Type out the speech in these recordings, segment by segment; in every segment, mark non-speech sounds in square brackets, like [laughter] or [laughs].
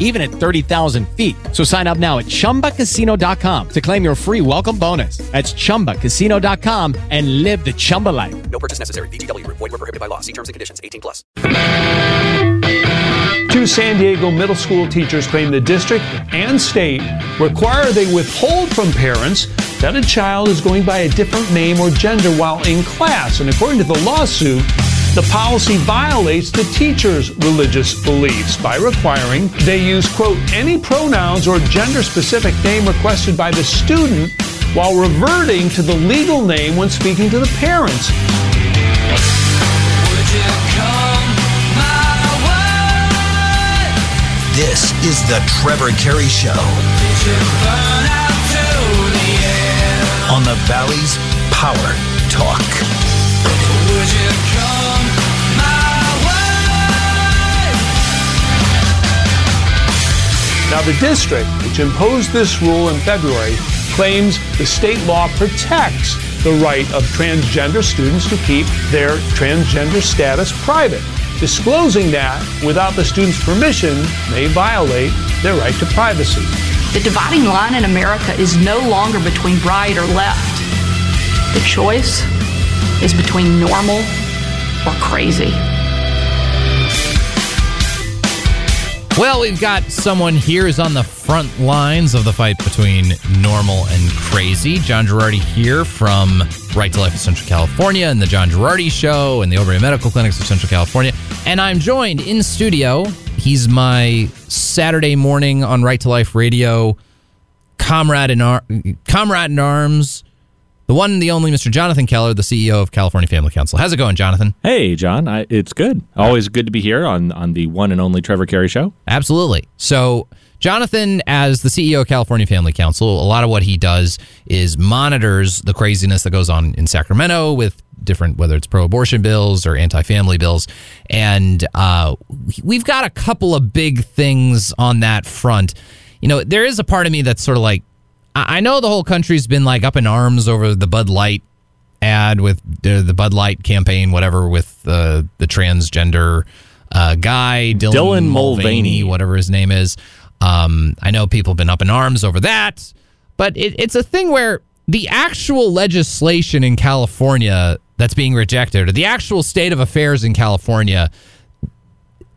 even at 30,000 feet. So sign up now at chumbacasino.com to claim your free welcome bonus. That's chumbacasino.com and live the Chumba life. No purchase necessary. VGW Group. Void were prohibited by law. See terms and conditions. 18 plus. Two San Diego middle school teachers claim the district and state require they withhold from parents that a child is going by a different name or gender while in class. And according to the lawsuit, the policy violates the teacher's religious beliefs by requiring they use, quote, any pronouns or gender specific name requested by the student while reverting to the legal name when speaking to the parents. This is the Trevor Carey Show on the Valley's Power Talk. Now, the district, which imposed this rule in February, claims the state law protects the right of transgender students to keep their transgender status private. Disclosing that without the student's permission may violate their right to privacy. The dividing line in America is no longer between right or left. The choice is between normal or crazy. Well, we've got someone here who's on the front lines of the fight between normal and crazy. John Gerardi here from Right to Life of Central California and the John Gerardi Show and the Obria Medical Clinics of Central California. And I'm joined in studio. He's my Saturday morning on Right to Life Radio comrade in ar- comrade in arms, the one and the only Mr. Jonathan Keller, the CEO of California Family Council. How's it going, Jonathan? Hey, John. I, it's good. Always good to be here on, on the one and only Trevor Carey Show. Absolutely. So, Jonathan, as the CEO of California Family Council, a lot of what he does is monitors the craziness that goes on in Sacramento with different, whether it's pro abortion bills or anti family bills. And uh, we've got a couple of big things on that front. You know, there is a part of me that's sort of like, I know the whole country's been like up in arms over the Bud Light ad with the, the Bud Light campaign, whatever, with uh, the transgender uh, guy, Dylan, Dylan Mulvaney, Mulvaney. whatever his name is. Um, I know people have been up in arms over that, but it, it's a thing where the actual legislation in California that's being rejected, or the actual state of affairs in California,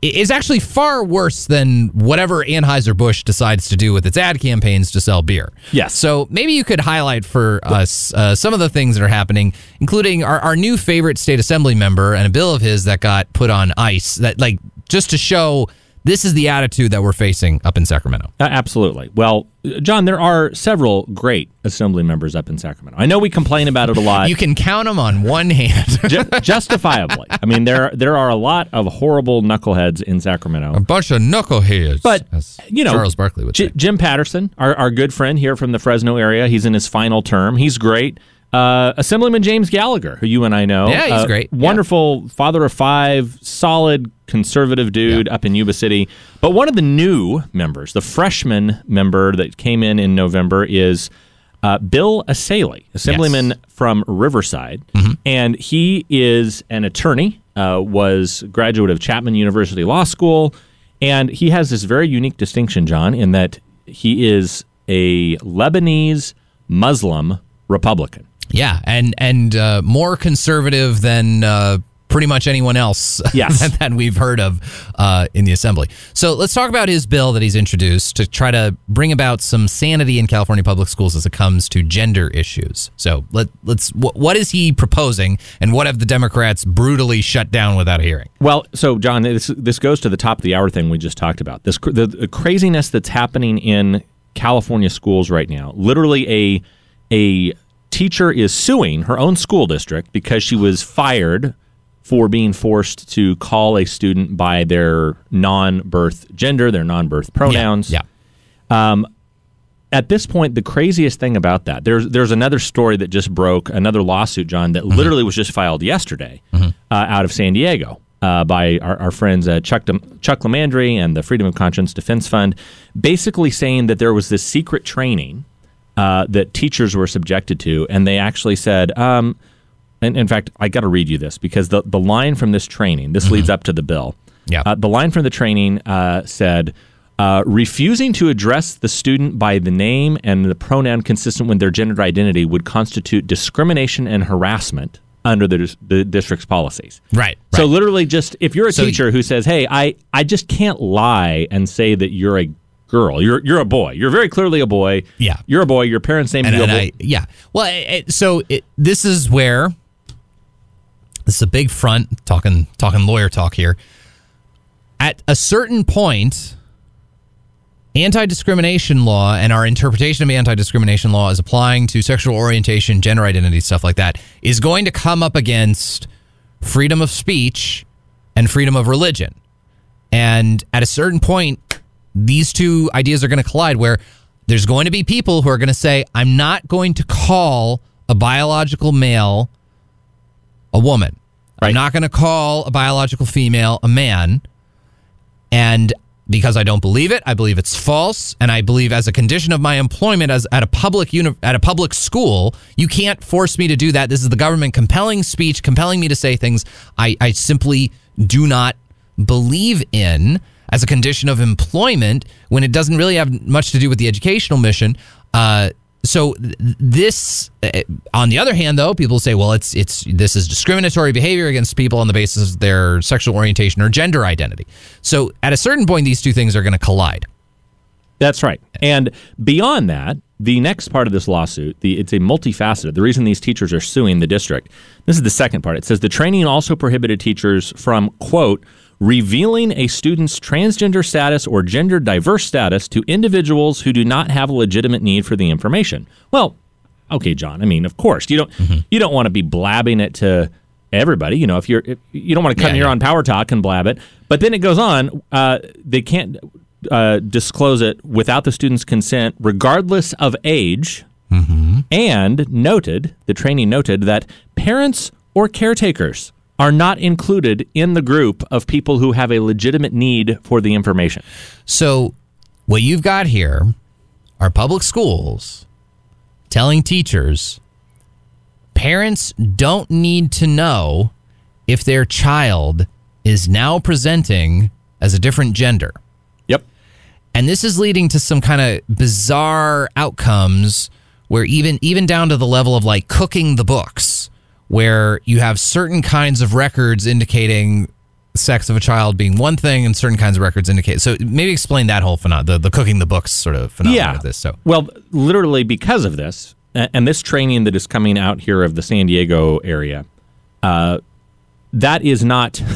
is actually far worse than whatever Anheuser-Busch decides to do with its ad campaigns to sell beer. Yes. So maybe you could highlight for us uh, some of the things that are happening, including our, our new favorite state assembly member and a bill of his that got put on ice, that like just to show this is the attitude that we're facing up in Sacramento. Uh, absolutely. Well, John, there are several great assembly members up in Sacramento. I know we complain about it a lot. You can count them on one hand. [laughs] Ju- justifiably. I mean, there there are a lot of horrible knuckleheads in Sacramento. a bunch of knuckleheads. But, you know, Charles Barkley would J- say. Jim Patterson, our, our good friend here from the Fresno area, he's in his final term. He's great. Uh, Assemblyman James Gallagher, who you and I know. Yeah, he's uh, great. Yeah. Wonderful father of five, solid conservative dude up in Yuba City. But one of the new members, the freshman member that came in in November, is uh, Bill Essayli, Assemblyman Yes. from Riverside. Mm-hmm. And he is an attorney, uh, was graduate of Chapman University Law School. And he has this very unique distinction, John, in that he is a Lebanese Muslim Republican. Yeah, and and uh, more conservative than uh, pretty much anyone else [laughs] Yes. that, that we've heard of uh, in the assembly. So let's talk about his bill that he's introduced to try to bring about some sanity in California public schools as it comes to gender issues. So let let's wh- what is he proposing, and what have the Democrats brutally shut down without a hearing? Well, so John, this this goes to the top of the hour thing we just talked about. This cr- the, the craziness that's happening in California schools right now. Literally, a a teacher is suing her own school district because she was fired for being forced to call a student by their non-birth gender, their non-birth pronouns. Yeah. At this point, the craziest thing about that, there's there's another story that just broke, another lawsuit, John, that Mm-hmm. literally was just filed yesterday uh, out of San Diego. uh, by our, our friends uh, Chuck, Chuck LiMandri and the Freedom of Conscience Defense Fund, basically saying that there was this secret training uh, that teachers were subjected to, and they actually said, um, and in fact, I got to read you this because the, the line from this training, this leads up to the bill. Yeah. Uh, the line from the training uh, said, uh, refusing to address the student by the name and the pronoun consistent with their gender identity would constitute discrimination and harassment under the, the district's policies. Right. So literally, just if you're a So- teacher who says, "Hey, I I just can't lie and say that you're a girl. You're you're a boy. You're very clearly a boy. Yeah. you're a boy. Your parents named and, you a and boy." I, yeah. Well, it, so it, this is where this is a big front talking talking lawyer talk here. At a certain point, anti-discrimination law and our interpretation of anti-discrimination law is applying to sexual orientation, gender identity, stuff like that is going to come up against freedom of speech and freedom of religion. And at a certain point, these two ideas are going to collide where there's going to be people who are going to say, I'm not going to call a biological male a woman. I'm not going to call a biological female a man. And because I don't believe it, I believe it's false, and I believe as a condition of my employment as at a public uni- at a public school, you can't force me to do that. This is the government compelling speech, compelling me to say things I, I simply do not believe in as a condition of employment when it doesn't really have much to do with the educational mission. Uh, so this, uh, on the other hand, though, people say, well, it's it's this is discriminatory behavior against people on the basis of their sexual orientation or gender identity. So at a certain point, these two things are going to collide. That's right. And beyond that, the next part of this lawsuit, the, it's a multifaceted. The reason these teachers are suing the district, this is the second part. It says the training also prohibited teachers from, quote, revealing a student's transgender status or gender diverse status to individuals who do not have a legitimate need for the information. Well, okay, John. I mean, of course, you don't you don't want to be blabbing it to everybody. You know, if you're if, you don't want to come Yeah, here yeah. on Power Talk and blab it. But then it goes on. Uh, they can't uh, disclose it without the student's consent, regardless of age. And noted, the training noted that parents or caretakers are not included in the group of people who have a legitimate need for the information. So what you've got here are public schools telling teachers parents don't need to know if their child is now presenting as a different gender. Yep. And this is leading to some kind of bizarre outcomes where even even down to the level of like cooking the books where you have certain kinds of records indicating sex of a child being one thing and certain kinds of records indicate so maybe explain that whole phenomenon the, the cooking the books sort of phenomenon yeah. of this so Well, literally because of this, and this training that is coming out here of the San Diego area, uh, that is not. [laughs]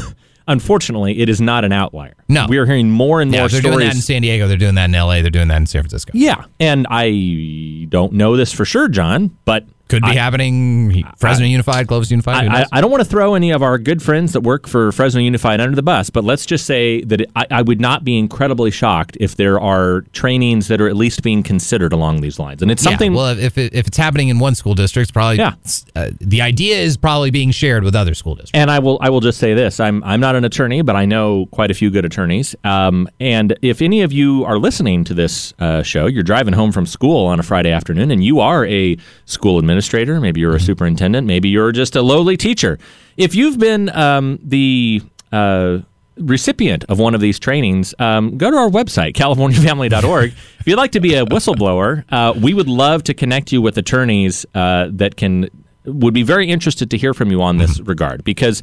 Unfortunately, it is not an outlier. No. we are hearing more and more if they're stories. doing that in San Diego they're doing that in LA they're doing that in San Francisco yeah, and I don't know this for sure, John, but could be I- happening Fresno Unified Clovis Unified I, I. I don't want to throw any of our good friends that work for Fresno Unified under the bus, but let's just say that it, I, I would not be incredibly shocked if there are trainings that are at least being considered along these lines. And it's something. Yeah, well, if, it, if it's happening in one school district, it's probably Yeah. uh, the idea is probably being shared with other school districts. and I will I will just say this: I'm I'm not an attorney, but I know quite a few good attorneys. Um, and if any of you are listening to this uh, show, you're driving home from school on a Friday afternoon, and you are a school administrator, maybe you're a superintendent, maybe you're just a lowly teacher. If you've been um, the uh, recipient of one of these trainings, um, go to our website, californiafamily.org. if you'd like to be a whistleblower, uh, we would love to connect you with attorneys uh, that can would be very interested to hear from you on this regard because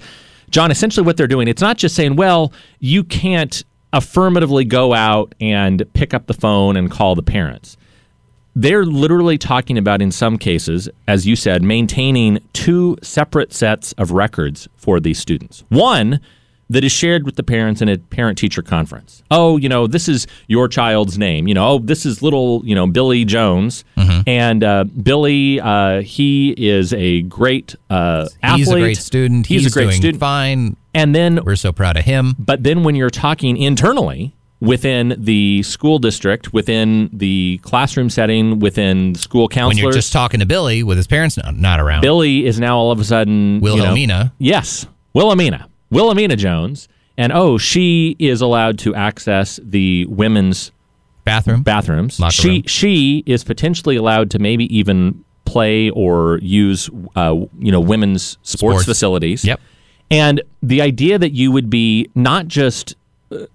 John, essentially what they're doing, it's not just saying, well, you can't affirmatively go out and pick up the phone and call the parents. They're literally talking about, in some cases, as you said, maintaining two separate sets of records for these students. One that is shared with the parents in a parent teacher conference. Oh, you know, this is your child's name. You know, oh, this is little, you know, Billy Jones. And uh, Billy, uh, he is a great uh, athlete. He's a great student. He's, a great doing student. fine. And then We're so proud of him. but then when you're talking internally within the school district, within the classroom setting, within school council. When counselors, you're just talking to Billy with his parents not, not around. Billy is now all of a sudden you know- Wilhelmina. yes, Wilhelmina. Wilhelmina Jones, and oh, she is allowed to access the women's Bathroom. bathrooms. Locker she room. she is potentially allowed to maybe even play or use uh, you know women's sports, Sports. facilities. Yep. And the idea that you would be not just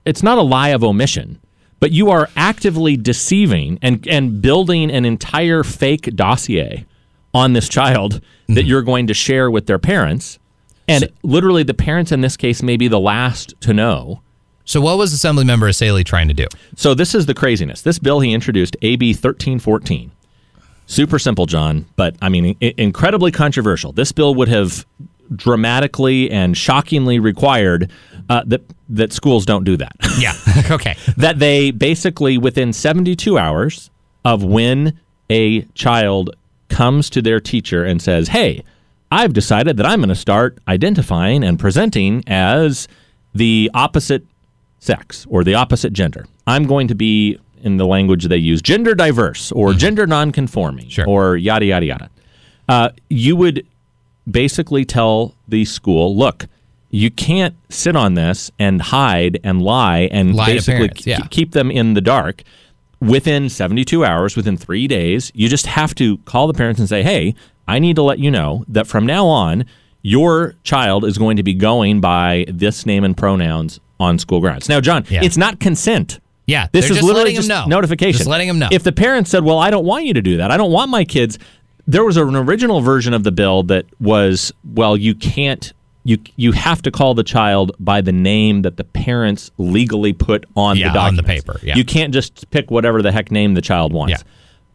it's not a lie of omission, but you are actively deceiving and and building an entire fake dossier on this child Mm-hmm. that you're going to share with their parents. And literally the parents in this case may be the last to know. So, what was Assemblymember Essayli trying to do? So this is the craziness. This bill he introduced, AB 1314. Super simple, John, but I mean I- incredibly controversial. This bill would have dramatically and shockingly required uh, that that schools don't do that. [laughs] Yeah. [laughs] okay. that they basically within 72 hours of when a child comes to their teacher and says, "Hey, I've decided that I'm going to start identifying and presenting as the opposite sex or the opposite gender. I'm going to be in the language they use gender diverse or gender nonconforming Sure. or yada yada yada." Uh, you would basically tell the school, "Look, you can't sit on this and hide and lie and Lie basically parents, yeah. ke- keep them in the dark." Within 72 hours, within three days, you just have to call the parents and say, "Hey, I need to let you know that from now on, your child is going to be going by this name and pronouns on school grounds." Now, John, Yeah. it's not consent. Yeah, This is just literally just know. notification. Just letting them know. If the parents said, "Well, I don't want you to do that. I don't want my kids," there was an original version of the bill that was, "Well, you can't. You you have to call the child by the name that the parents legally put on Yeah, the on the paper, yeah. You can't just pick whatever the heck name the child wants." Yeah.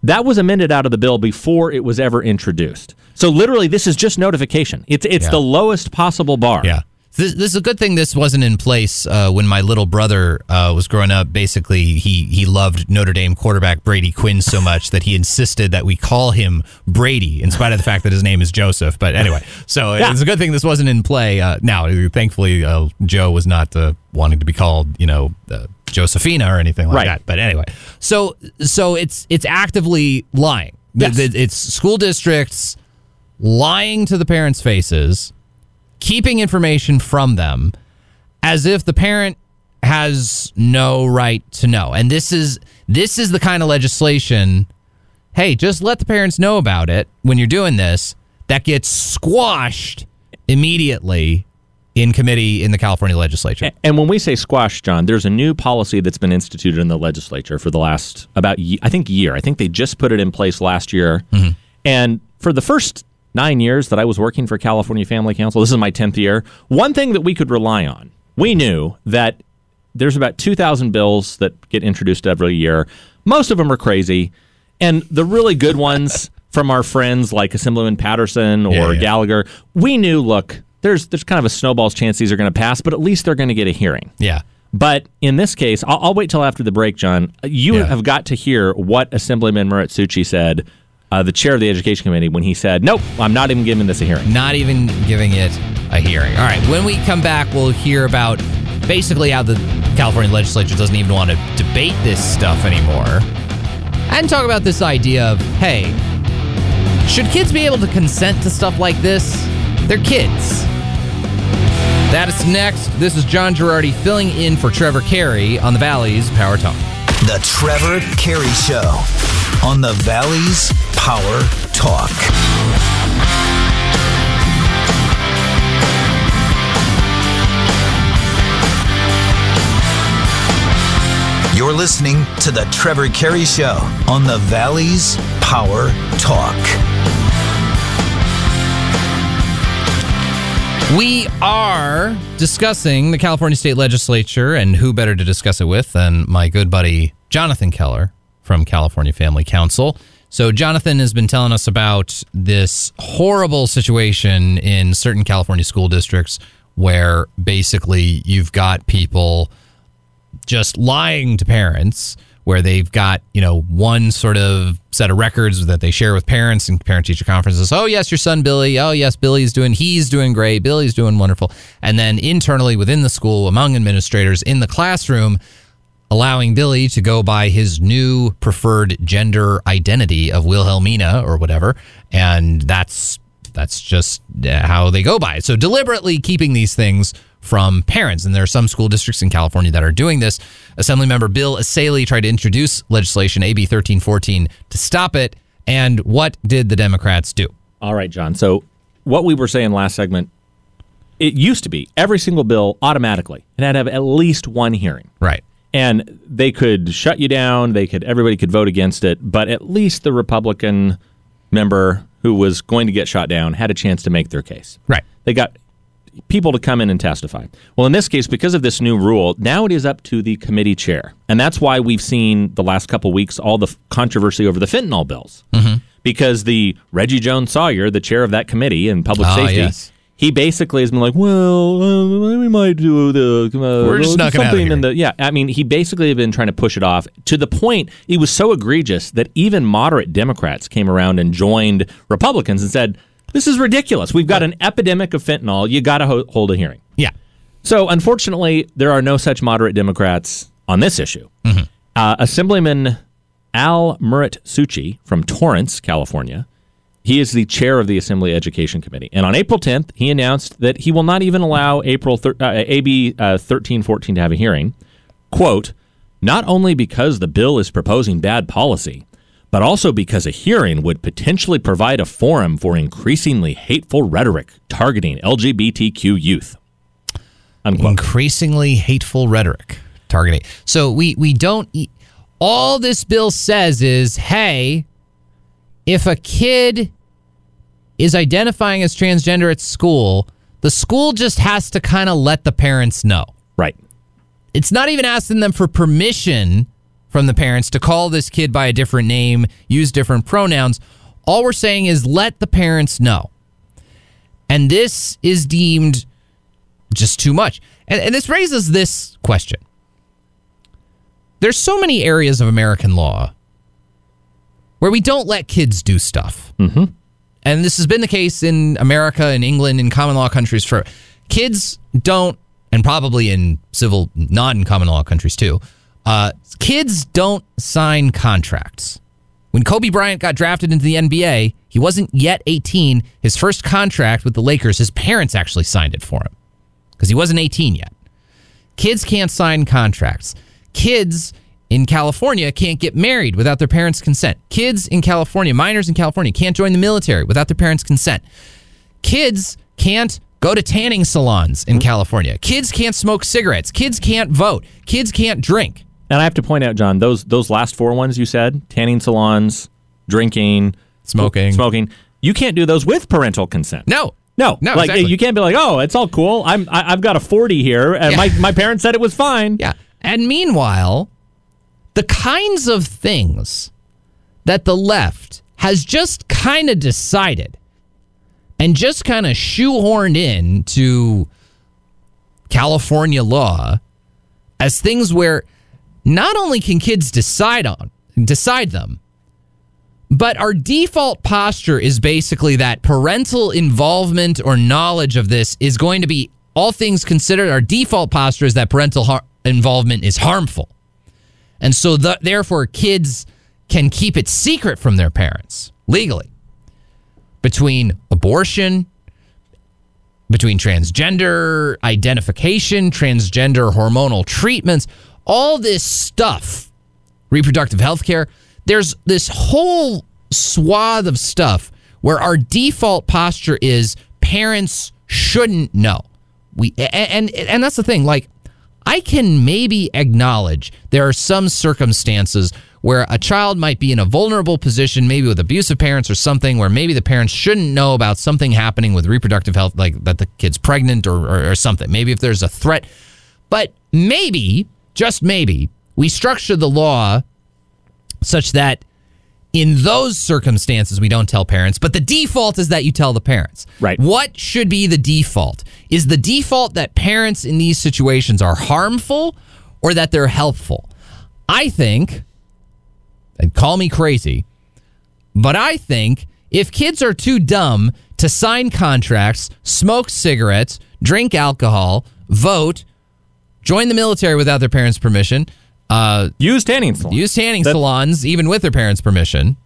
That was amended out of the bill before it was ever introduced. So literally, this is just notification. It's it's Yeah. the lowest possible bar. Yeah. This, this is a good thing this wasn't in place uh, when my little brother uh, was growing up. Basically, he, he loved Notre Dame quarterback Brady Quinn so much that he insisted that we call him Brady, in spite of the fact that his name is Joseph. But anyway, so Yeah. it's a good thing this wasn't in play. Uh, now, thankfully, uh, Joe was not uh, wanting to be called, you know, uh, Josephina or anything like Right. that. But anyway, so so it's it's actively lying. Yes. it's school districts lying to the parents' faces keeping information from them as if the parent has no right to know. And this is this is the kind of legislation hey, just let the parents know about it when you're doing this that gets squashed immediately in committee in the California legislature. And when we say squash, John, there's a new policy that's been instituted in the legislature for the last about I think year. I think they just put it in place last year. Mm-hmm. And for the first nine years that I was working for California Family Council, this is my tenth year. One thing that we could rely on, we knew that there's about 2,000 bills that get introduced every year. Most of them are crazy. And the really good ones [laughs] from our friends like Assemblyman Patterson or Yeah, yeah. Gallagher, we knew, look, there's, there's kind of a snowball's chance these are going to pass, but at least they're going to get a hearing. Yeah. But in this case, I'll, I'll wait till after the break, John. You Yeah. have got to hear what Assemblyman Muratsuchi said, uh, the chair of the Education Committee, when he said, nope, I'm not even giving this a hearing. not even giving it a hearing. All right, when we come back, we'll hear about basically how the California legislature doesn't even want to debate this stuff anymore. And talk about this idea of hey, should kids be able to consent to stuff like this? They're kids. That is next. This is John Gerardi filling in for Trevor Carey on the Valley's Power Talk. The Trevor Carey Show on the Valley's Power Talk. You're listening to the Trevor Carey Show on the Valley's Power Talk. We are discussing the California State Legislature, and who better to discuss it with than my good buddy Jonathan Keller from California Family Council. So, Jonathan has been telling us about this horrible situation in certain California school districts where basically you've got people just lying to parents where they've got you know one sort of set of records that they share with parents and parent teacher conferences. Oh yes your son billy. Oh yes billy's doing he's doing great. Billy's doing wonderful. And then internally within the school among administrators in the classroom allowing billy to go by his new preferred gender identity of wilhelmina or whatever and that's that's just uh, how they go by it so deliberately keeping these things from parents. And there are some school districts in California that are doing this. Assemblymember Bill Essayli tried to introduce legislation, AB 1314, to stop it. And what did the Democrats do? All right, John. So what we were saying last segment, it used to be every single bill automatically it had to have at least one hearing. Right. And they could shut you down, they could everybody could vote against it, but at least the Republican member who was going to get shot down had a chance to make their case. Right. They got people to come in and testify. Well, in this case, because of this new rule, now it is up to the committee chair. And that's why we've seen the last couple weeks all the controversy over the fentanyl bills. Because the Reggie Jones Sawyer, the chair of that committee in public Ah, safety, yes. He basically has been like, well, uh, we might do the uh, We're just not gonna have something in the yeah. I mean, he basically had been trying to push it off to the point it was so egregious that even moderate Democrats came around and joined Republicans and said, "This is ridiculous. We've got an epidemic of fentanyl. You got to ho- hold a hearing." Yeah. So, unfortunately, there are no such moderate Democrats on this issue. Uh, Assemblyman Al Muratsuchi from Torrance, California, he is the chair of the Assembly Education Committee. And on April 10th, he announced that he will not even allow April thir- uh, AB uh, 1314 to have a hearing. Quote, not only because the bill is proposing bad policy, but also because a hearing would potentially provide a forum for increasingly hateful rhetoric targeting LGBTQ youth. Unquote. increasingly hateful rhetoric targeting. So we we don't. e- All this bill says is, hey, if a kid is identifying as transgender at school, the school just has to kind of let the parents know. Right. It's not even asking them for permission from the parents to call this kid by a different name, use different pronouns. All we're saying is let the parents know. And this is deemed just too much. And, and this raises this question. There's so many areas of American law where we don't let kids do stuff. Mm-hmm. And this has been the case in America, in England, in common law countries for kids don't, and probably in civil, not in common law countries too. Uh, kids don't sign contracts. When Kobe Bryant got drafted into the NBA, he wasn't yet 18. His first contract with the Lakers, his parents actually signed it for him because he wasn't 18 yet. Kids can't sign contracts. Kids in California can't get married without their parents' consent. Kids in California, minors in California, can't join the military without their parents' consent. Kids can't go to tanning salons in mm-hmm. California. Kids can't smoke cigarettes. Kids can't vote. Kids can't drink. And I have to point out, John, those those last four ones you said, tanning salons, drinking, Smoking. smoking, you can't do those with parental consent. No. No, No, like exactly. you can't be like, oh, it's all cool. I'm I, I've got a forty here, and Yeah. my my parents said it was fine. Yeah. And meanwhile, the kinds of things that the left has just kind of decided and just kind of shoehorned in to California law as things where not only can kids decide on decide them, but our default posture is basically that parental involvement or knowledge of this is going to be all things considered. Our default posture is that parental har- involvement is harmful, and so the, therefore kids can keep it secret from their parents legally. Between abortion, between transgender identification, transgender hormonal treatments, all this stuff, reproductive health care, there's this whole swath of stuff where our default posture is parents shouldn't know. We and and that's the thing like I can maybe acknowledge there are some circumstances where a child might be in a vulnerable position, maybe with abusive parents or something, where maybe the parents shouldn't know about something happening with reproductive health, like that the kid's pregnant or, or, or something. Maybe if there's a threat. But maybe, just maybe, we structure the law such that in those circumstances we don't tell parents, but the default is that you tell the parents. Right. What should be the default? Is the default that parents in these situations are harmful or that they're helpful? I think, and call me crazy, but I think if kids are too dumb to sign contracts, smoke cigarettes, drink alcohol, vote, join the military without their parents' permission, uh, Use tanning salons. use tanning That- salons even with their parents' permission,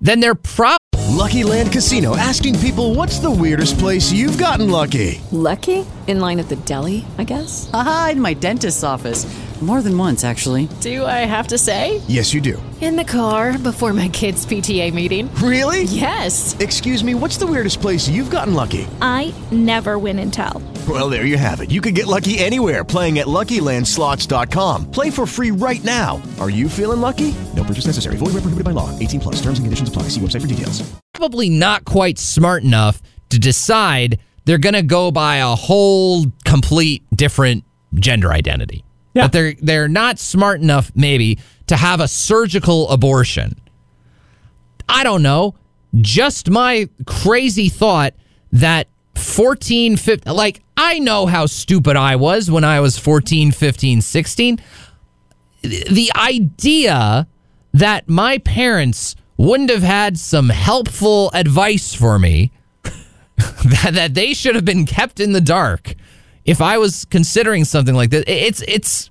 then they're pro. Lucky Land Casino asking people what's the weirdest place you've gotten lucky? Lucky? In line at the deli, I guess? Aha, in my dentist's office. More than once, actually. Do I have to say? Yes, you do. In the car before my kids' PTA meeting. Really? Yes. Excuse me, what's the weirdest place you've gotten lucky? I never win and tell. Well, there you have it. You can get lucky anywhere playing at LuckyLandSlots.com. Play for free right now. Are you feeling lucky? No purchase necessary. Void where prohibited by law. 18 plus. Terms and conditions apply. See website for details. Probably not quite smart enough to decide they're going to go by a whole complete different gender identity. Yeah. But they're they're not smart enough maybe to have a surgical abortion. I don't know. Just my crazy thought that 14 15 like I know how stupid I was when I was 14, 15, 16. The idea that my parents wouldn't have had some helpful advice for me [laughs] that, that they should have been kept in the dark if I was considering something like this. It's it's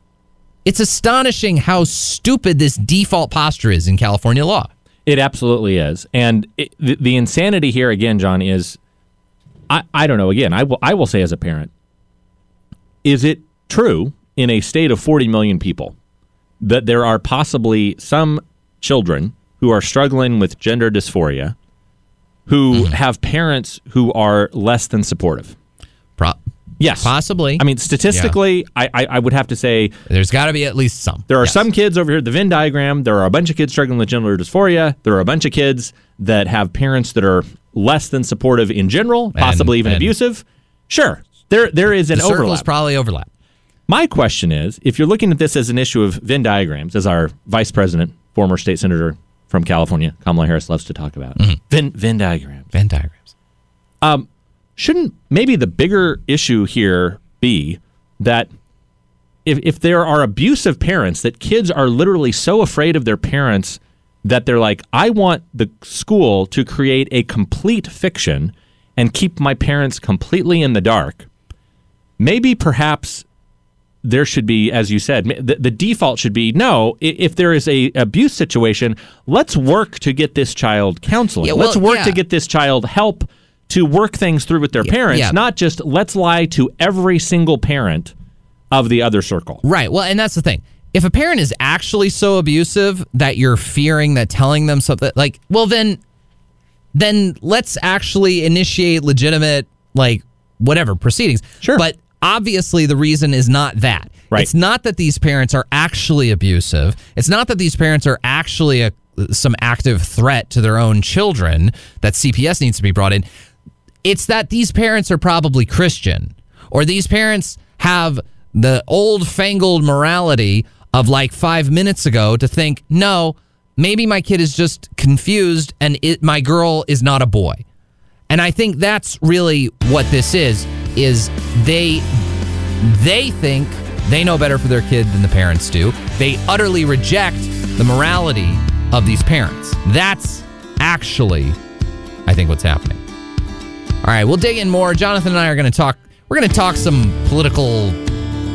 it's astonishing how stupid this default posture is in California law. It absolutely is. And it, the, the insanity here, again, John, is I, I don't know. Again, I will, I will say as a parent, is it true in a state of 40 million people that there are possibly some children who are struggling with gender dysphoria who mm-hmm. have parents who are less than supportive? Pro- Yes. possibly. I mean, statistically, I, I, I would have to say There's got to be at least some. there are Yes. some kids over here, the Venn diagram, there are a bunch of kids struggling with gender dysphoria. There are a bunch of kids that have parents that are less than supportive in general, possibly even and- abusive. Sure. There there is an the overlap. probably overlap. My question is, if you're looking at this as an issue of Venn diagrams, as our vice president, former state senator from California, Kamala Harris loves to talk about, Venn, Venn diagrams. Venn diagrams. Um, shouldn't maybe the bigger issue here be that if, if there are abusive parents, that kids are literally so afraid of their parents that they're like, I want the school to create a complete fiction and keep my parents completely in the dark. Maybe perhaps there should be, as you said, the, the default should be no. If there is a abuse situation, let's work to get this child counseling. Yeah, well, let's work yeah. to get this child help to work things through with their parents, yeah. not just let's lie to every single parent of the other circle. Right. Well, and that's the thing. If a parent is actually so abusive that you're fearing that telling them something like, well, then, then let's actually initiate legitimate, like, whatever proceedings. Sure. But obviously, the reason is not that. Right. It's not that these parents are actually abusive. It's not that these parents are actually a some active threat to their own children that CPS needs to be brought in. It's that these parents are probably Christian, or these parents have the old fangled morality of like five minutes ago to think, no, maybe my kid is just confused and it, my girl is not a boy. And I think that's really what this is is they they think they know better for their kid than the parents do. They utterly reject the morality of these parents. That's actually I think what's happening. All right, we'll dig in more. Jonathan and I are going to talk we're going to talk some political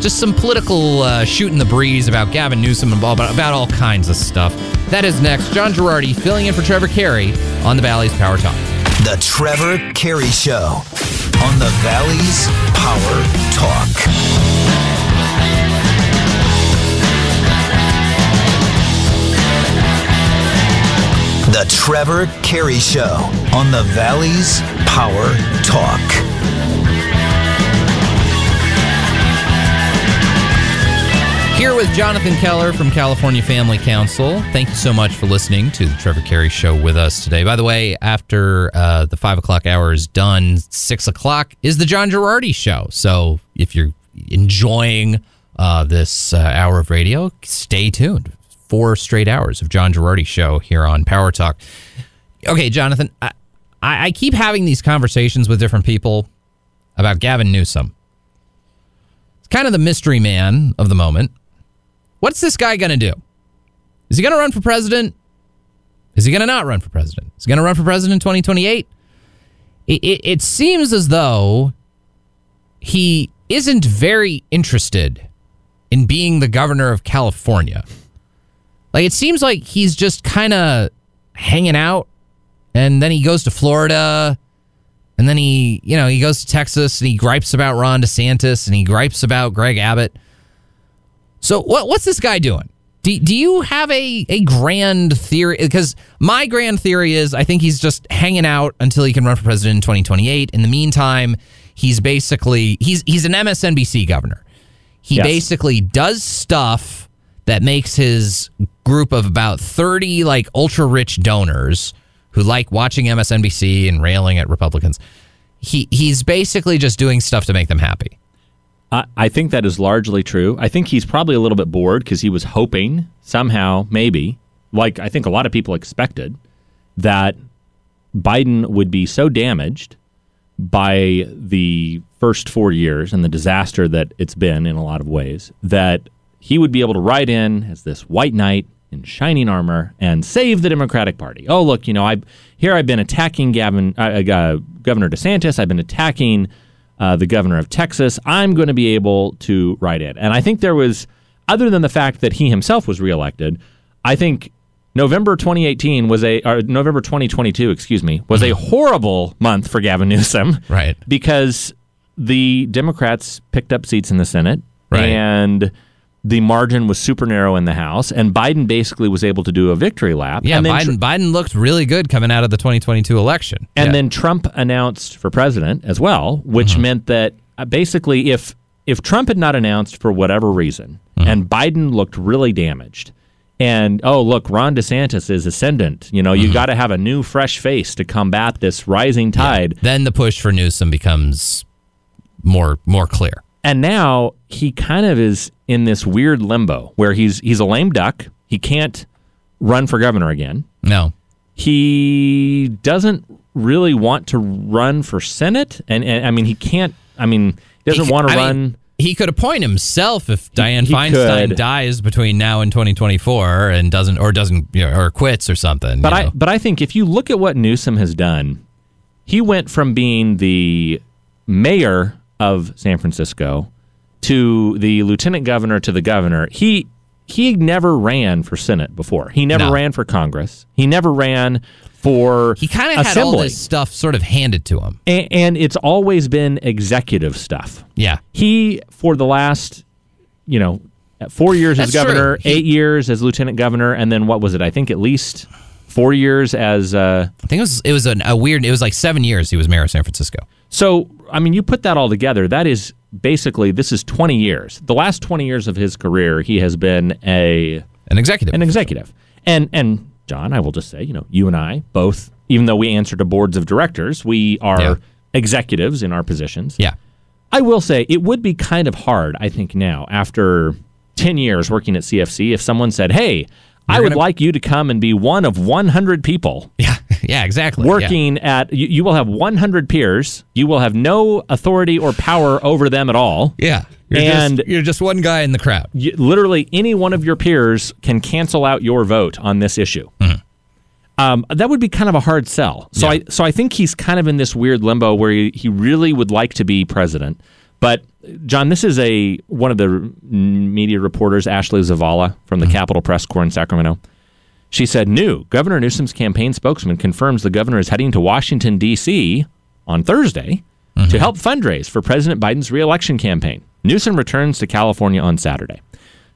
just some political uh, shooting the breeze about Gavin Newsom and about, about all kinds of stuff. That is next. John Gerardi filling in for Trevor Carey on the Valley's Power Talk. The Trevor Carey Show on the Valley's Power Talk. The Trevor Carey Show on the Valley's Power Talk. Here with Jonathan Keller from California Family Council. Thank you so much for listening to the Trevor Carey Show with us today. By the way, after uh, the five o'clock hour is done, six o'clock is the John Gerardi Show. So if you're enjoying uh, this uh, hour of radio, stay tuned. Four straight hours of John Gerardi Show here on Power Talk. Okay, Jonathan, I, I keep having these conversations with different people about Gavin Newsom. It's kind of the mystery man of the moment. What's this guy going to do? Is he going to run for president? Is he going to not run for president? Is he going to run for president in 2028? It, it, it seems as though he isn't very interested in being the governor of California. Like, it seems like he's just kind of hanging out and then he goes to Florida, and then he, you know, he goes to Texas and he gripes about Ron DeSantis and he gripes about Greg Abbott. So what what's this guy doing? Do, do you have a, a grand theory? Because my grand theory is I think he's just hanging out until he can run for president in 2028. In the meantime, he's basically he's he's an MSNBC governor. He Yes. basically does stuff that makes his group of about 30 like ultra rich donors who like watching MSNBC and railing at Republicans. He he's basically just doing stuff to make them happy. I, think that is largely true. I think he's probably a little bit bored because he was hoping somehow, maybe, like I think a lot of people expected, that Biden would be so damaged by the first four years and the disaster that it's been in a lot of ways that he would be able to ride in as this white knight in shining armor and save the Democratic Party. Oh, look, you know, I here I've been attacking Gavin, uh, uh, Governor DeSantis. I've been attacking uh, the governor of Texas. I'm going to be able to write in. And I think there was, other than the fact that he himself was reelected, I think November 2018 was a, or November 2022, excuse me, was a horrible month for Gavin Newsom. [laughs] Right. Because the Democrats picked up seats in the Senate. Right. And the margin was super narrow in the House, and Biden basically was able to do a victory lap. Yeah, and then Biden Biden looked really good coming out of the 2022 election. and Yeah. then Trump announced for president as well, which Mm-hmm. meant that uh, basically, if if Trump had not announced for whatever reason, Mm-hmm. and Biden looked really damaged, and oh look, Ron DeSantis is ascendant. You know, Mm-hmm. you got to have a new fresh face to combat this rising tide. then the push for Newsom becomes more more clear. And now he kind of is in this weird limbo where he's he's a lame duck. He can't run for governor again. No. He doesn't really want to run for senate, and, and I mean he can't. I mean he doesn't He- want to I mean, run. he could appoint himself if Dianne he Feinstein could. dies between now and 2024 and doesn't or doesn't you know, or quits or something. but you I know. but I think if you look at what Newsom has done, he went from being the mayor of San Francisco to the lieutenant governor to the governor. He he never ran for senate before. He never No. ran for Congress. He never ran for he kind of had all this stuff sort of handed to him. A- and it's always been executive stuff. Yeah. He for the last, you know, four years as That's governor, He- eight years as lieutenant governor, and then what was it? I think at least four years as. Uh, I think it was it was an, a weird. It was like seven years he was mayor of San Francisco. so I mean, you put that all together. That is basically this is twenty years. The last twenty years of his career, he has been a An executive. an executive. And and John, I will just say, you know, you and I both, even though we answer to boards of directors, we are Yeah. executives in our positions. yeah. I will say it would be kind of hard, I think, now after 10 years working at CFC, if someone said, Hey, I would gonna- like you to come and be one of 100 people Yeah. [laughs] Yeah. Exactly. Yeah. working at, you, you will have 100 peers. You will have no authority or power over them at all. Yeah. You're And- just, you're just one guy in the crowd. You, literally, any one of your peers can cancel out your vote on this issue. Um, that would be kind of a hard sell. So Yeah. I so I think he's kind of in this weird limbo where he, he really would like to be president, but John, this is a one of the media reporters, Ashley Zavala from the Capitol Press Corps in Sacramento. She said, "New Governor Newsom's campaign spokesman confirms the governor is heading to Washington D.C. on Thursday to mm-hmm. help fundraise for President Biden's reelection campaign. Newsom returns to California on Saturday,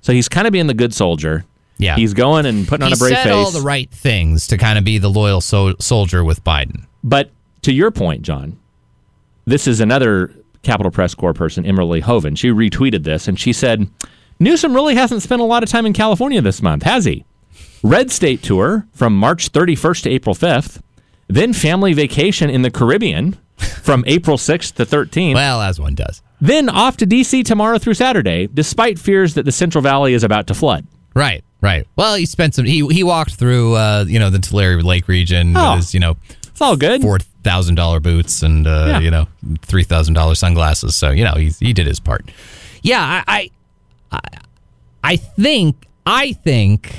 so he's kind of being the good soldier. Yeah. he's going and putting on a brave face. all the right things to kind of be the loyal so- soldier with Biden. But to your point, John, this is another Capitol Press Corps person, Emily Hoeven. She retweeted this and she said, Newsom really hasn't spent a lot of time in California this month, has he? Red State tour from March 31st to April 5th, then family vacation in the Caribbean [laughs] from April 6th to 13th, Well, as one does. then off to D.C. tomorrow through Saturday, despite fears that the Central Valley is about to flood. Right, right. Well, he spent some. He he walked through, uh, you know, the Tulare Lake region Oh. with his, you know, It's all good. four thousand dollar boots and uh, Yeah. you know, three thousand dollar sunglasses. So you know, he he did his part. Yeah, I, I, I, I think, I think,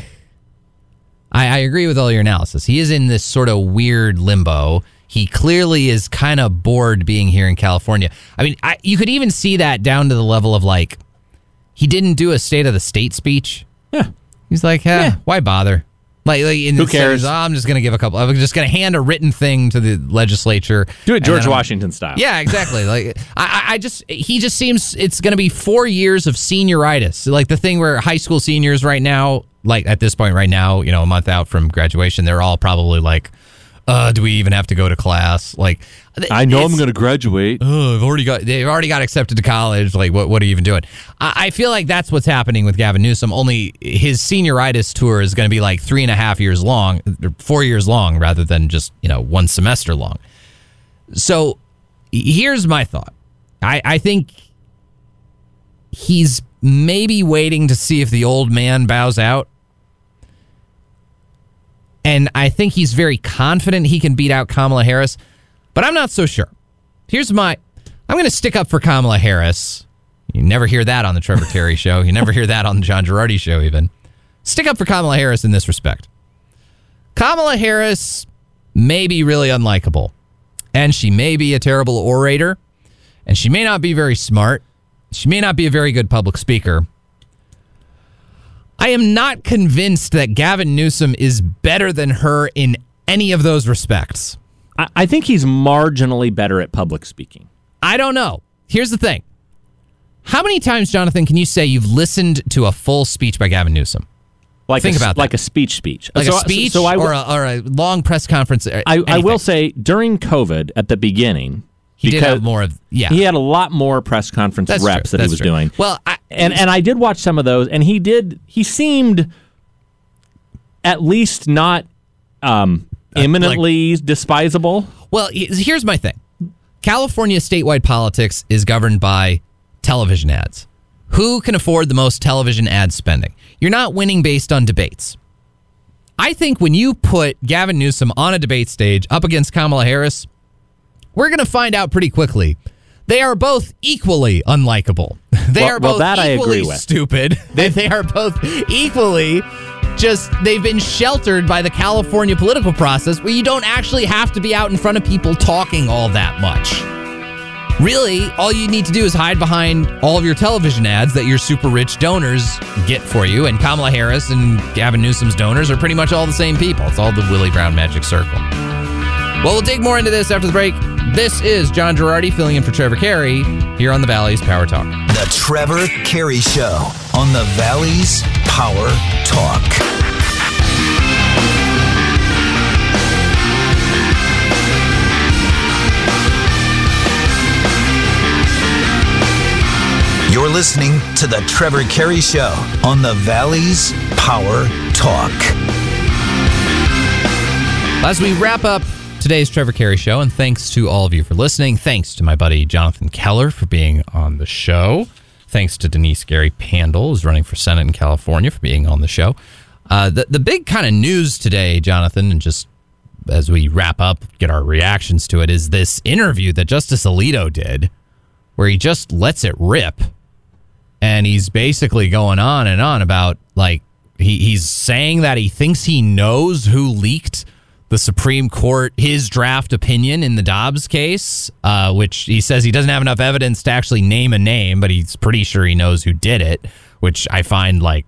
I, I agree with all your analysis. He is in this sort of weird limbo. He clearly is kind of bored being here in California. I mean, I, you could even see that down to the level of like, he didn't do a State of the State speech. Yeah. He's like, eh, Yeah. why bother? Like, like in Who cares? of, "Oh, I'm just going to give a couple. I'm just going to hand a written thing to the legislature. Do it George Washington style. Yeah, exactly. like I, I- I just he just seems it's going to be four years of senioritis, like the thing where high school seniors right now, like at this point right now, you know, a month out from graduation, they're all probably like, uh, do we even have to go to class? Like, I know I'm going to graduate. oh, I've already got they've already got accepted to college. Like, what what are you even doing? I, I feel like that's what's happening with Gavin Newsom. Only his senioritis tour is going to be like three and a half years long, or four years long, rather than just you know one semester long. So here's my thought. I, I think he's maybe waiting to see if the old man bows out. And I think he's very confident he can beat out Kamala Harris, but I'm not so sure. Here's my I'm going to stick up for Kamala Harris. You never hear that on the Trevor Carey show. You never hear that on the John Gerardi show, even. Stick up for Kamala Harris in this respect. Kamala Harris may be really unlikable, and she may be a terrible orator, and she may not be very smart. She may not be a very good public speaker. I am not convinced that Gavin Newsom is better than her in any of those respects. I, I think he's marginally better at public speaking. I don't know. Here's the thing. How many times, Jonathan, can you say you've listened to a full speech by Gavin Newsom? Like Think a, about that. like a speech speech. Like So- a speech so I, or, a, or a long press conference? I, I will say during COVID at the beginning, He did have more of- yeah. He had a lot more press conference That's reps true. that he was true. doing. Well, I, and and I did watch some of those, and he did. He seemed at least not um, imminently despisable. Well, here's my thing. California statewide politics is governed by television ads. Who can afford the most television ad spending? You're not winning based on debates. I think when you put Gavin Newsom on a debate stage up against Kamala Harris, we're going to find out pretty quickly. They are both equally unlikable. [laughs] They Well- are well, both I equally agree with. stupid. [laughs] They, they are both equally just they've been sheltered by the California political process where you don't actually have to be out in front of people talking all that much. Really, all you need to do is hide behind all of your television ads that your super rich donors get for you. And Kamala Harris and Gavin Newsom's donors are pretty much all the same people. It's all the Willie Brown magic circle. Well, we'll dig more into this after the break. This is John Gerardi filling in for Trevor Carey here on the Valley's Power Talk. The Trevor Carey Show on the Valley's Power Talk. You're listening to The Trevor Carey Show on the Valley's Power Talk. As we wrap up today's Trevor Carey show, and thanks to all of you for listening. Thanks to my buddy Jonathan Keller for being on the show. Thanks to Denice Gary Pandol, who's running for Senate in California, for being on the show. Uh, the, the big kind of news today, Jonathan, and just as we wrap up, get our reactions to it, is this interview that Justice Alito did, where he just lets it rip and he's basically going on and on about like he, he's saying that he thinks he knows who leaked the Supreme Court his draft opinion in the Dobbs case, uh, which he says he doesn't have enough evidence to actually name a name, but he's pretty sure he knows who did it, which I find like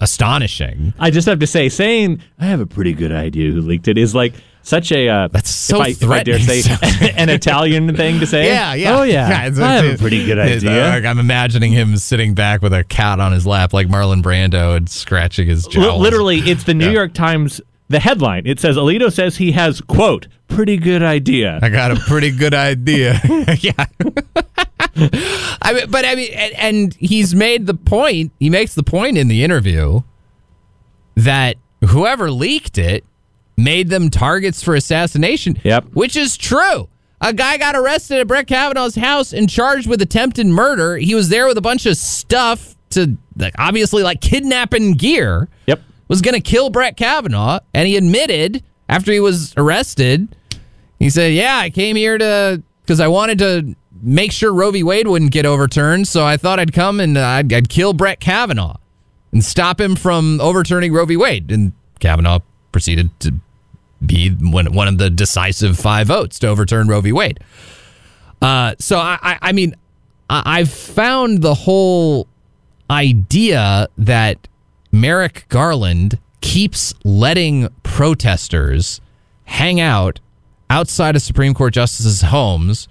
astonishing. I just have to say, saying I have a pretty good idea who leaked it is like such a uh, That's so if I, if I dare threatening say [laughs] an Italian thing to say. Yeah, yeah. Oh yeah, it's- I have a pretty good uh, idea. like, I'm imagining him sitting back with a cat on his lap, like Marlon Brando, and scratching his Li- jowls. Literally, it's the New Yeah. York Times. The headline it says Alito says he has quote pretty good idea. I got a pretty good idea. [laughs] [laughs] yeah. I mean, but I mean, and, and he's made the point. He makes the point in the interview that whoever leaked it made them targets for assassination. Yep. Which is true. A guy got arrested at Brett Kavanaugh's house and charged with attempted murder. He was there with a bunch of stuff to like, obviously like kidnapping gear. Yep. Was going to kill Brett Kavanaugh, and he admitted after he was arrested. He said, "Yeah, I came here to because I wanted to make sure Roe v. Wade wouldn't get overturned. So I thought I'd come and uh, I'd, I'd kill Brett Kavanaugh and stop him from overturning Roe v. Wade." And Kavanaugh proceeded to be one, of the decisive five votes to overturn Roe v. Wade. Uh, so I, I, I mean, I, I've found the whole idea that Merrick Garland keeps letting protesters hang out outside of Supreme Court justices' homes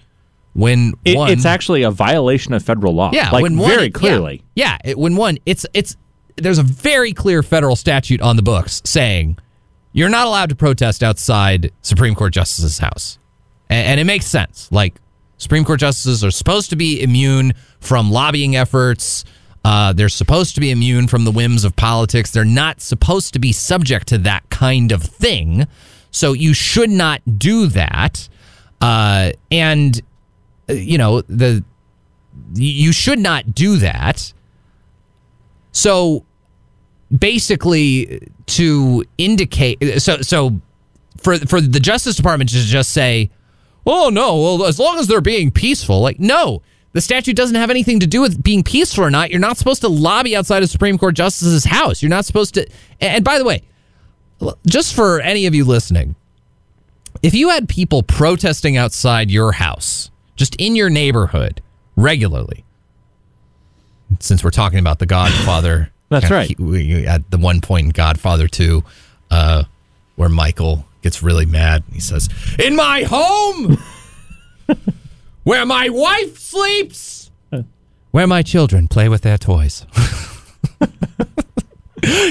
when It, one, it's actually a violation of federal law. yeah, like when one, very yeah, clearly. Yeah, it, when one, it's it's there's a very clear federal statute on the books saying you're not allowed to protest outside Supreme Court justices' house, and, and it makes sense. Like Supreme Court justices are supposed to be immune from lobbying efforts. Uh, they're supposed to be immune from the whims of politics. They're not supposed to be subject to that kind of thing. So you should not do that. Uh, and uh, you know the you should not do that. So basically to indicate so so for for the Justice Department to just say, "Oh no, well as long as they're being peaceful." Like no, the statute doesn't have anything to do with being peaceful or not. You're not supposed to lobby outside a Supreme Court justice's house. You're not supposed to And by the way, just for any of you listening, if you had people protesting outside your house, just in your neighborhood regularly, since we're talking about the Godfather, [laughs] That's right. we- at the one point in Godfather 2, uh, where Michael gets really mad. He says, In my home, [laughs] where my wife sleeps, where my children play with their toys. [laughs]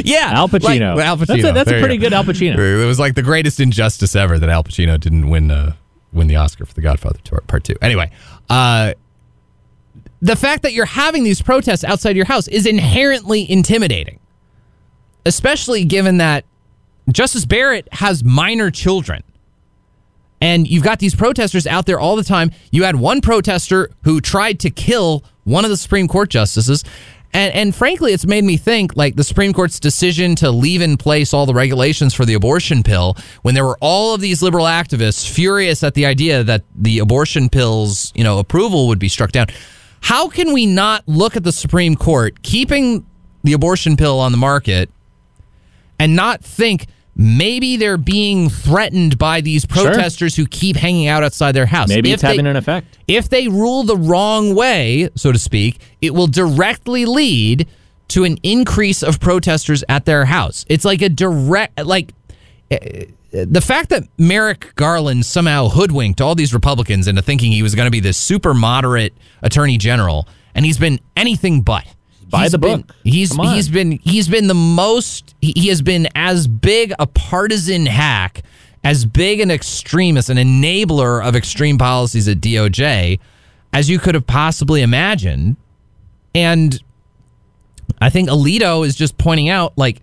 yeah, Al Pacino. Like, Al Pacino. That's a, that's a pretty go. good Al Pacino. It was like the greatest injustice ever that Al Pacino didn't win uh, win the Oscar for The Godfather Part Two. Anyway, uh, the fact that you're having these protests outside your house is inherently intimidating, especially given that Justice Barrett has minor children. And you've got these protesters out there all the time. You had one protester who tried to kill one of the Supreme Court justices. And, and frankly, it's made me think like the Supreme Court's decision to leave in place all the regulations for the abortion pill when there were all of these liberal activists furious at the idea that the abortion pill's you know approval would be struck down. How can we not look at the Supreme Court keeping the abortion pill on the market and not think maybe they're being threatened by these protesters who keep hanging out outside their house. Maybe If it's having an effect. If they rule the wrong way, so to speak, it will directly lead to an increase of protesters at their house. It's like a direct like eh, the fact that Merrick Garland somehow hoodwinked all these Republicans into thinking he was going to be this super moderate attorney general, and he's been anything but. By He's the been- book. He's he's been he's been the most he he has been as big a partisan hack, as big an extremist, an enabler of extreme policies at DOJ as you could have possibly imagined. And I think Alito is just pointing out like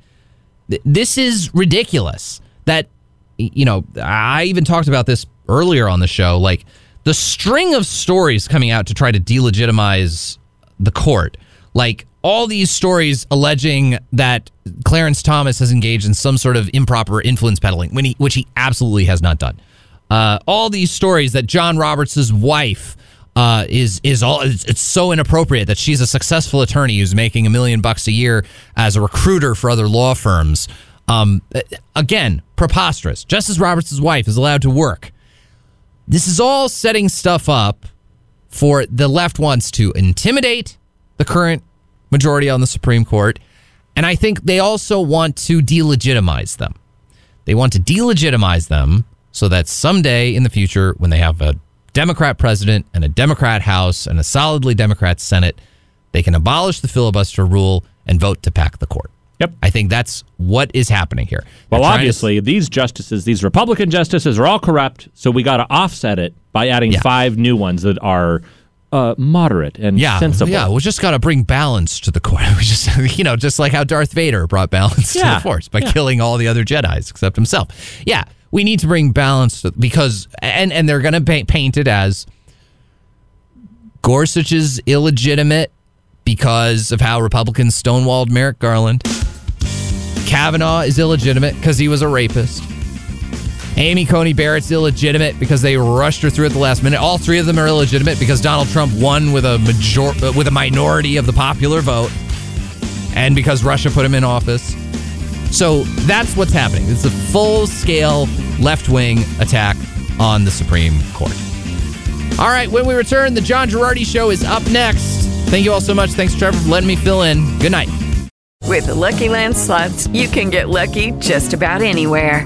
th- this is ridiculous that you know I even talked about this earlier on the show like the string of stories coming out to try to delegitimize the court like all these stories alleging that Clarence Thomas has engaged in some sort of improper influence peddling when he which he absolutely has not done uh, all these stories that John Roberts' wife uh, is is all it's, it's so inappropriate that she's a successful attorney who's making a million bucks a year as a recruiter for other law firms. Um, again, preposterous. Justice Roberts' wife is allowed to work. This is all setting stuff up for the left wants to intimidate the current majority on the Supreme Court, and I think they also want to delegitimize them. They want to delegitimize them so that someday in the future, when they have a Democrat president and a Democrat House and a solidly Democrat Senate, they can abolish the filibuster rule and vote to pack the court. Yep. I think that's what is happening here. Well, They're to- obviously, these justices, these Republican justices, are all corrupt. So we got to offset it by adding Yeah. five new ones that are uh, moderate and yeah, sensible. yeah, we just got to bring balance to the court. [laughs] We just, you know, just like how Darth Vader brought balance to the Force by yeah. killing all the other Jedi's except himself. Yeah, we need to bring balance to, because, and and they're going to paint, paint it as Gorsuch is illegitimate because of how Republicans stonewalled Merrick Garland. Kavanaugh is illegitimate because he was a rapist. Amy Coney Barrett's illegitimate because they rushed her through at the last minute. All three of them are illegitimate because Donald Trump won with a major uh, with a minority of the popular vote, and because Russia put him in office. So that's what's happening. It's a full scale left wing attack on the Supreme Court. All right, when we return, the John Gerardi Show is up next. Thank you all so much. Thanks, Trevor, for letting me fill in. Good night. With the Lucky Land slots, you can get lucky just about anywhere.